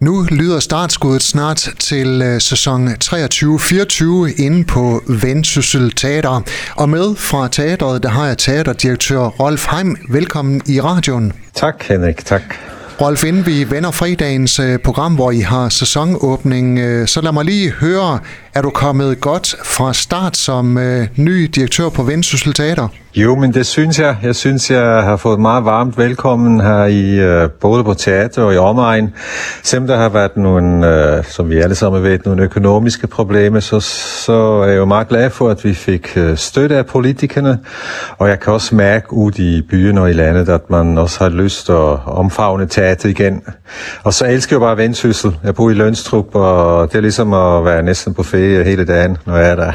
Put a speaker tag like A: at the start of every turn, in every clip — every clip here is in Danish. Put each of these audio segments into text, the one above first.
A: Nu lyder startskuddet snart til øh, sæson 23-24 inde på Vendsyssel Teater. Og med fra teateret, der har jeg teaterdirektør Rolf Heim. Velkommen i radioen.
B: Tak Henrik, tak.
A: Rolf, inden vi vender fredagens øh, program, hvor I har sæsonåbning, øh, så lad mig lige høre, er du kommet godt fra start som øh, ny direktør på Vendsyssel Teater?
B: Jo, men det synes jeg. Jeg synes, jeg har fået meget varmt velkommen her i både på teater og i omegn. Selvom der har været nogle, som vi alle sammen ved, nogle økonomiske problemer, så, så er jeg jo meget glad for, at vi fik støtte af politikerne. Og jeg kan også mærke ud i byen og i landet, at man også har lyst at omfavne teater igen. Og så elsker jeg bare Vendsyssel. Jeg bor i Lønstrup, og det er ligesom at være næsten på ferie hele dagen, når jeg er der.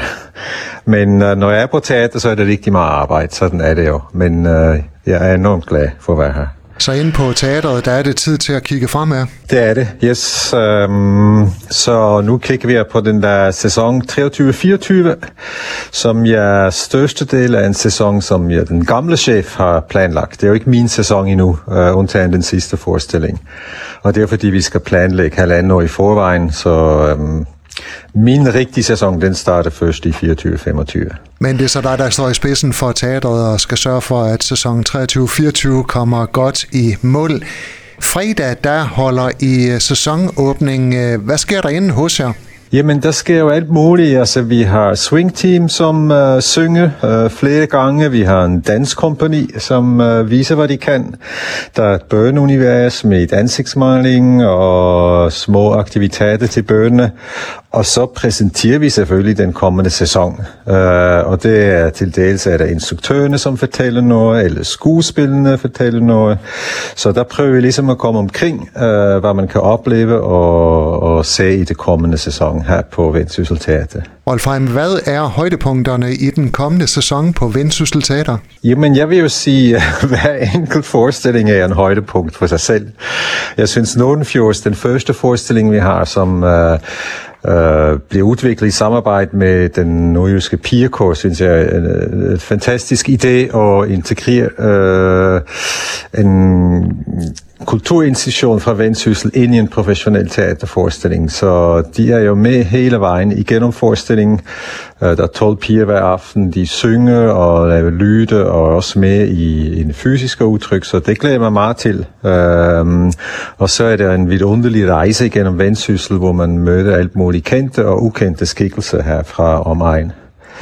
B: Men uh, når jeg er på teater, så er det rigtig meget arbejde. Sådan er det jo. Men uh, jeg er enormt glad for at være her.
A: Så inde på teateret, der er det tid til at kigge fremad.
B: Det er det, yes. Um, så nu kigger vi på den der sæson 23-24, som jeg største del af en sæson, som jeg, den gamle chef har planlagt. Det er jo ikke min sæson endnu, uh, undtagen den sidste forestilling. Og det er fordi, vi skal planlægge halvanden år i forvejen, så um, min rigtige sæson, den starter først i 24-25.
A: Men det er så dig, der står i spidsen for teatret og skal sørge for, at sæson 23-24 kommer godt i mål. Fredag, der holder I sæsonåbning. Hvad sker der inde hos jer?
B: Jamen, der sker jo alt muligt. Altså, vi har Swing Team, som øh, synger øh, flere gange. Vi har en danskompani, som øh, viser, hvad de kan. Der er et børneunivers med et ansigtsmaling og små aktiviteter til børnene. Og så præsenterer vi selvfølgelig den kommende sæson. Øh, og det er til dels er der instruktørerne, som fortæller noget, eller skuespillerne fortæller noget. Så der prøver vi ligesom at komme omkring, øh, hvad man kan opleve og, og se i det kommende sæson her på Vendsyssel Teater.
A: Rolf Heim, hvad er højdepunkterne i den kommende sæson på Vendsyssel Teater?
B: Jamen, jeg vil jo sige, at hver enkelt forestilling er en højdepunkt for sig selv. Jeg synes, Nordenfjords, den første forestilling, vi har, som uh, uh, bliver udviklet i samarbejde med den nordjyske pigerkår, synes jeg er en, en fantastisk idé at integrere uh, en kulturinstitution fra Vendsyssel ind i en professionel teaterforestilling. Så de er jo med hele vejen igennem forestillingen. Øh, der er 12 piger hver aften, de synger og laver lyde og er også med i en fysisk udtryk, så det glæder mig meget til. Øhm, og så er det en vidunderlig rejse igennem Vendsyssel, hvor man møder alt muligt kendte og ukendte skikkelser her fra omegn.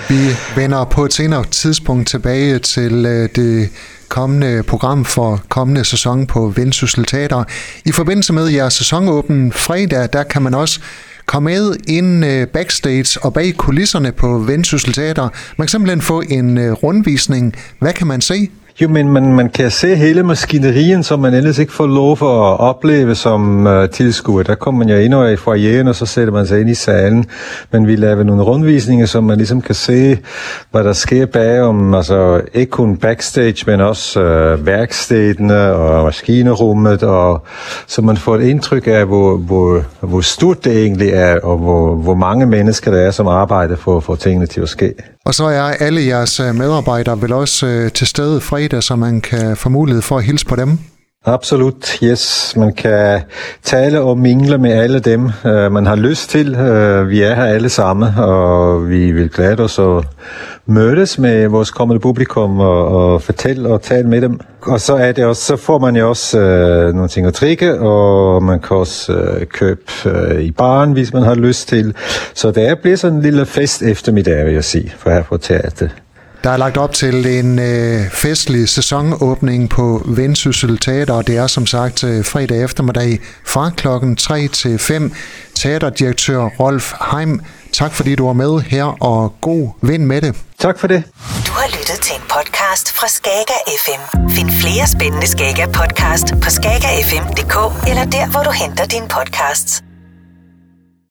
A: Vi vender på et senere tidspunkt tilbage til øh, det kommende program for kommende sæson på Vendsyssel Teater. I forbindelse med jeres sæsonåben fredag, der kan man også komme med ind øh, backstage og bag kulisserne på Vendsyssel Teater. Man kan simpelthen få en øh, rundvisning. Hvad kan man se?
B: Jo, men man, man kan se hele maskinerien, som man ellers ikke får lov for at opleve som uh, tilskuer. Der kommer man jo ind og i foyeren, og så sætter man sig ind i salen. Men vi laver nogle rundvisninger, så man ligesom kan se, hvad der sker bagom. Altså ikke kun backstage, men også uh, værkstedene og maskinerummet. Og, så man får et indtryk af, hvor, hvor, hvor stort det egentlig er, og hvor, hvor mange mennesker der er, som arbejder for at få tingene til at ske.
A: Og så er alle jeres øh, medarbejdere vel også øh, til stede fredag, så man kan få mulighed for at hilse på dem?
B: Absolut, yes. Man kan tale og mingle med alle dem, øh, man har lyst til. Øh, vi er her alle sammen, og vi vil glæde os at mødes med vores kommende publikum og, og fortælle og tale med dem. Og så er det også, så får man jo også øh, nogle ting at drikke, og man kan også øh, købe øh, i baren, hvis man har lyst til. Så det bliver sådan en lille fest eftermiddag, vil jeg sige, for her på teateret.
A: Der er lagt op til en øh, festlig sæsonåbning på Vendsyssel Teater, og det er som sagt øh, fredag eftermiddag fra klokken 3 til 5. Teaterdirektør Rolf Heim, tak fordi du var med her, og god vind med det.
B: Tak for det.
C: Du har lyttet til en podcast fra Skager FM. Find flere spændende Skager podcast på skagerfm.dk eller der, hvor du henter dine podcasts.